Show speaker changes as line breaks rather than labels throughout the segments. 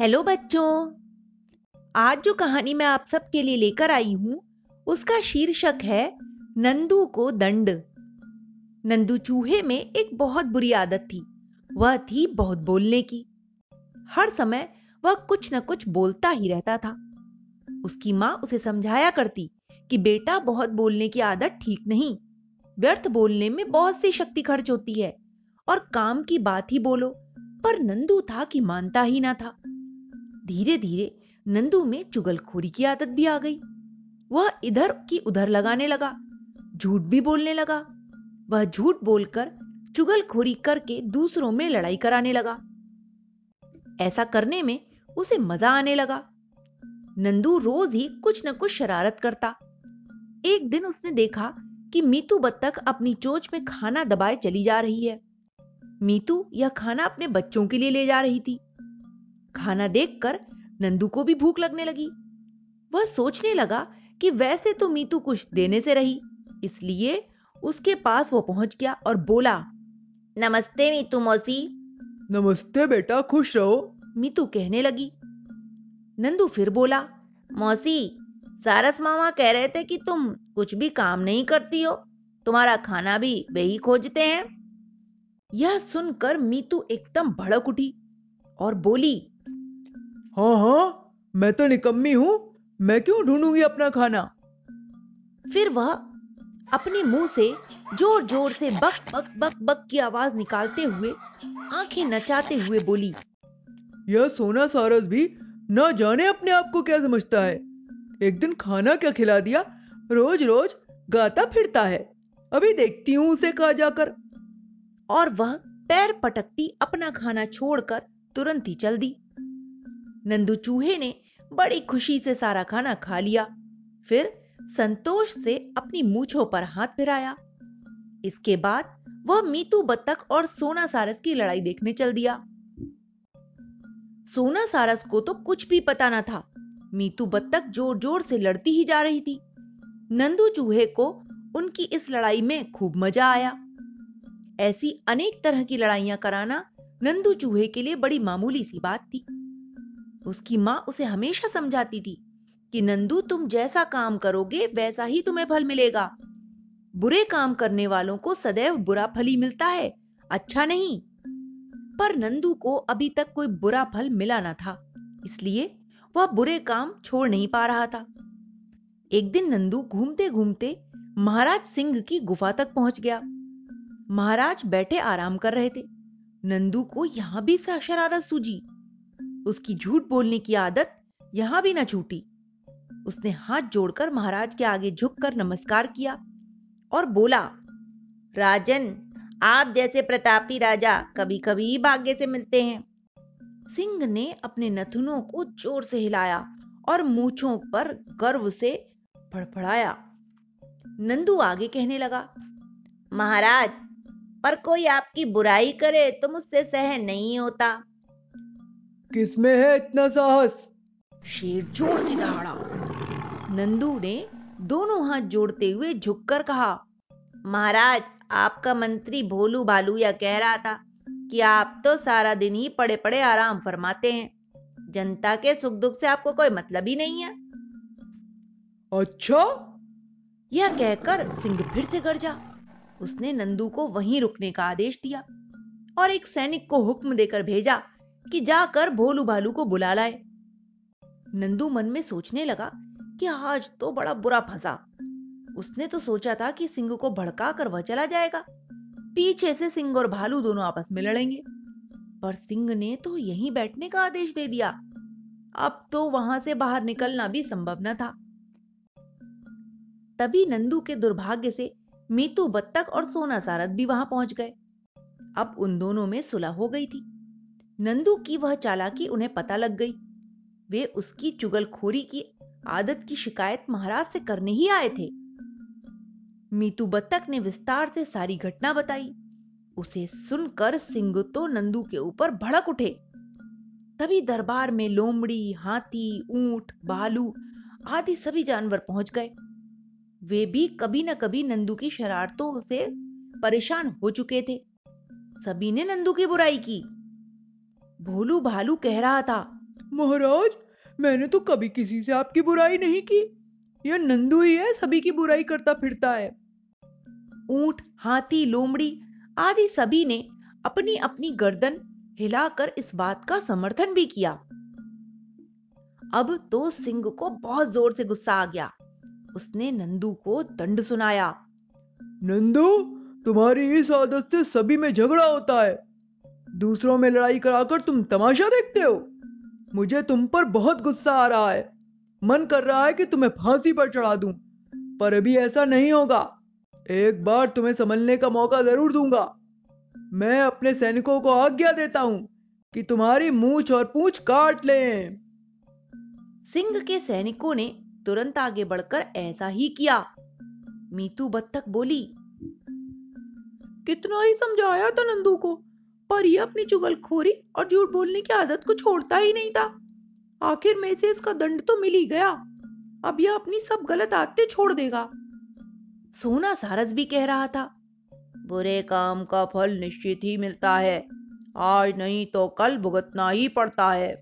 Hello बच्चों। आज जो कहानी मैं आप सबके लिए लेकर आई हूँ, उसका शीर्षक है नंदू को दंड। नंदू चूहे में एक बहुत बुरी आदत थी। वह थी बहुत बोलने की। हर समय वह कुछ न कुछ बोलता ही रहता था। उसकी माँ उसे समझाया करती कि बेटा बहुत बोलने की आदत ठीक नहीं। व्यर्थ बोलने में बहुत सी शक्ति खर्च होती है और काम की बात ही बोलो, पर नंदू था कि मानता ही ना था। धीरे धीरे नंदू में चुगलखोरी की आदत भी आ गई। वह इधर की उधर लगाने लगा, झूठ भी बोलने लगा। वह झूठ बोलकर चुगलखोरी करके दूसरों में लड़ाई कराने लगा। ऐसा करने में उसे मज़ा आने लगा। नंदू रोज ही कुछ न कुछ शरारत करता। एक दिन उसने देखा कि मीतू बत्तख अपनी चोच में खाना दबाए चली जा रही है। मीतू यह खाना अपने बच्चों के लिए ले जा रही थी। खाना देखकर नंदू को भी भूख लगने लगी। वह सोचने लगा कि वैसे तो मीतू कुछ देने से रही इसलिए उसके पास वो पहुँच गया और बोला नमस्ते मीतू मौसी।
नमस्ते बेटा खुश रहो।
मीतू कहने लगी। नंदू फिर बोला मौसी सारस मामा कह रहे थे कि तुम कुछ भी काम नहीं करती हो तुम्हारा खाना भी वे ही खोजते हैं। यह सुनकर मीतू एकदम भड़क उठी और बोली
हाँ हाँ मैं तो निकम्मी हूँ मैं क्यों ढूंढूँगी अपना खाना?
फिर वह अपने मुँह से ज़ोर ज़ोर से बक बक बक बक की आवाज़ निकालते हुए आँखें नचाते हुए बोली
यह सोना सारस भी न जाने अपने आप को क्या समझता है? एक दिन खाना क्या खिला दिया? रोज रोज गाता फिरता है। अभी देखती हूँ उसे कहा जाकर।
और वह पैर पटकती अपना खाना छोड़कर तुरंत ही चल दी। नंदू चूहे ने बड़ी खुशी से सारा खाना खा लिया। फिर संतोष से अपनी मूछों पर हाथ फिराया। इसके बाद वह मीतू बत्तख और सोना सारस की लड़ाई देखने चल दिया। सोना सारस को तो कुछ भी पता ना था। मीतू बत्तख ज़ोर ज़ोर से लड़ती ही जा रही थी। नंदू चूहे को उनकी इस लड़ाई में खूब मज़ा आया। ऐसी अनेक तरह की लड़ाइयाँ कराना नंदू चूहे के लिए बड़ी मामूली सी बात थी। उसकी माँ उसे हमेशा समझाती थी कि नंदू तुम जैसा काम करोगे, वैसा ही तुम्हें फल मिलेगा। बुरे काम करने वालों को सदैव बुरा फल ही मिलता है अच्छा नहीं। पर नंदू को अभी तक कोई बुरा फल मिला ना था, इसलिए वह बुरे काम छोड़ नहीं पा रहा था। एक दिन नंदू घूमते घूमते महाराज सिंह की गुफा तक पहुँच गया। महाराज बैठे आराम कर रहे थे। नंदू को यहाँ भी शरारत सूझी। उसकी झूठ बोलने की आदत यहाँ भी न छूटी। उसने हाथ जोड़कर महाराज के आगे झुककर नमस्कार किया और बोला, राजन, आप जैसे प्रतापी राजा कभी कभी भाग्य से मिलते हैं। सिंह ने अपने नथुनों को ज़ोर से हिलाया और मूछों पर गर्व से फड़फड़ाया। नंदू आगे कहने लगा, महाराज, पर कोई आपकी बुराई करे तो मुझसे सहन नहीं होता।
किसमें है इतना साहस?
शेर ज़ोर से दहाड़ा। नंदू ने दोनों हाथ जोड़ते हुए झुककर कहा महाराज आपका मंत्री भोलू भालू या कह रहा था कि आप तो सारा दिन ही पड़े पड़े आराम फरमाते हैं। जनता के सुख दुख से आपको कोई मतलब ही नहीं है।
अच्छा?
यह कहकर सिंह फिर से गरजा। उसने नंदू को वहीं रुकने का आदेश दिया और एक सैनिक को हुक्म देकर भेजा कि जाकर भोलू भालू को बुला लाए। नंदू मन में सोचने लगा कि आज तो बड़ा बुरा फंसा। उसने तो सोचा था कि सिंह को भड़का कर वह चला जाएगा। पीछे से सिंह और भालू दोनों आपस में लड़ेंगे। पर सिंह ने तो यहीं बैठने का आदेश दे दिया। अब तो वहाँ से बाहर निकलना भी संभव न था। तभी नंदू के दुर्भाग्य से मीतू बत्तख और सोना सारद भी वहाँ पहुँच गए। अब उन दोनों में सुलह हो गई थी। नंदू की वह चालाकी उन्हें पता लग गई। वे उसकी चुगलखोरी की आदत की शिकायत महाराज से करने ही आए थे। मीतू बत्तख ने विस्तार से सारी घटना बताई। उसे सुनकर सिंह तो नंदू के ऊपर भड़क उठे। तभी दरबार में लोमड़ी, हाथी, ऊँट भालू आदि सभी जानवर पहुँच गए। वे भी कभी न कभी नंदू की शरारतों से परेशान हो चुके थे। सभी ने नंदू की बुराई की। भोलू भालू कह रहा था।
महाराज मैंने तो कभी किसी से आपकी बुराई नहीं की। यह नंदू ही है सभी की बुराई करता फिरता है।
ऊँट हाथी लोमड़ी आदि सभी ने अपनी अपनी गर्दन हिलाकर इस बात का समर्थन भी किया। अब तो सिंह को बहुत ज़ोर से गुस्सा आ गया। उसने नंदू को दंड सुनाया।
नंदू तुम्हारी इस आदत से सभी में झगड़ा होता है। दूसरों में लड़ाई कराकर तुम तमाशा देखते हो। मुझे तुम पर बहुत गुस्सा आ रहा है। मन कर रहा है कि तुम्हें फांसी पर चढ़ा दूँ पर अभी ऐसा नहीं होगा। एक बार तुम्हें संभलने का मौका ज़रूर दूँगा। मैं अपने सैनिकों को आज्ञा देता हूँ कि तुम्हारी मूछ और पूछ काट लें।
सिंह के सैनिकों ने तुरंत आगे बढ़कर ऐसा ही किया। मीतू बत्तख बोली
कितना ही समझाया था नंदू को पर यह अपनी चुगलखोरी और झूठ बोलने की आदत को छोड़ता ही नहीं था। आखिर में से इसका दंड तो मिल ही गया। अब यह अपनी सब गलत आदतें छोड़ देगा।
सोना सारस भी कह रहा था, बुरे काम का फल निश्चित ही मिलता है। आज नहीं तो कल भुगतना ही पड़ता है।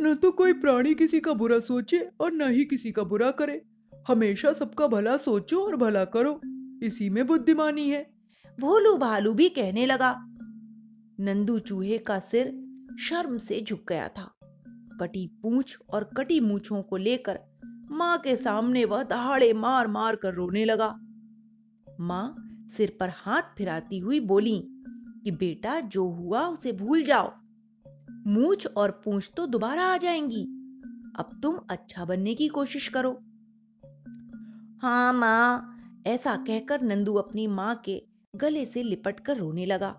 न तो कोई प्राणी किसी का बुरा सोचे और न ही किसी का बुरा करे। हमेशा सबका भला सोचो और भला करो। इसी में बुद्धिमानी है।
भोलू भालू भी कहने लगा। नंदू चूहे का सिर शर्म से झुक गया था। कटी पूछ और कटी मूछों को लेकर माँ के सामने वह दहाड़े मार मार कर रोने लगा। माँ सिर पर हाथ फिराती हुई बोली कि बेटा जो हुआ उसे भूल जाओ। मूछ और पूछ तो दोबारा आ जाएँगी। अब तुम अच्छा बनने की कोशिश करो। हाँ माँ, ऐसा कहकर नंदू अपनी माँ के गले से लिपट कर रोने लगा।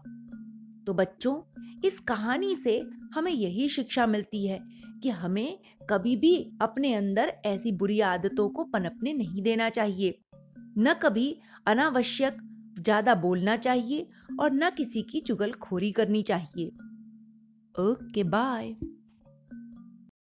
तो बच्चों, इस कहानी से हमें यही शिक्षा मिलती है कि हमें कभी भी अपने अंदर ऐसी बुरी आदतों को पनपने नहीं देना चाहिए। न कभी अनावश्यक ज़्यादा बोलना चाहिए और न किसी की चुगलखोरी करनी चाहिए। Okay, bye.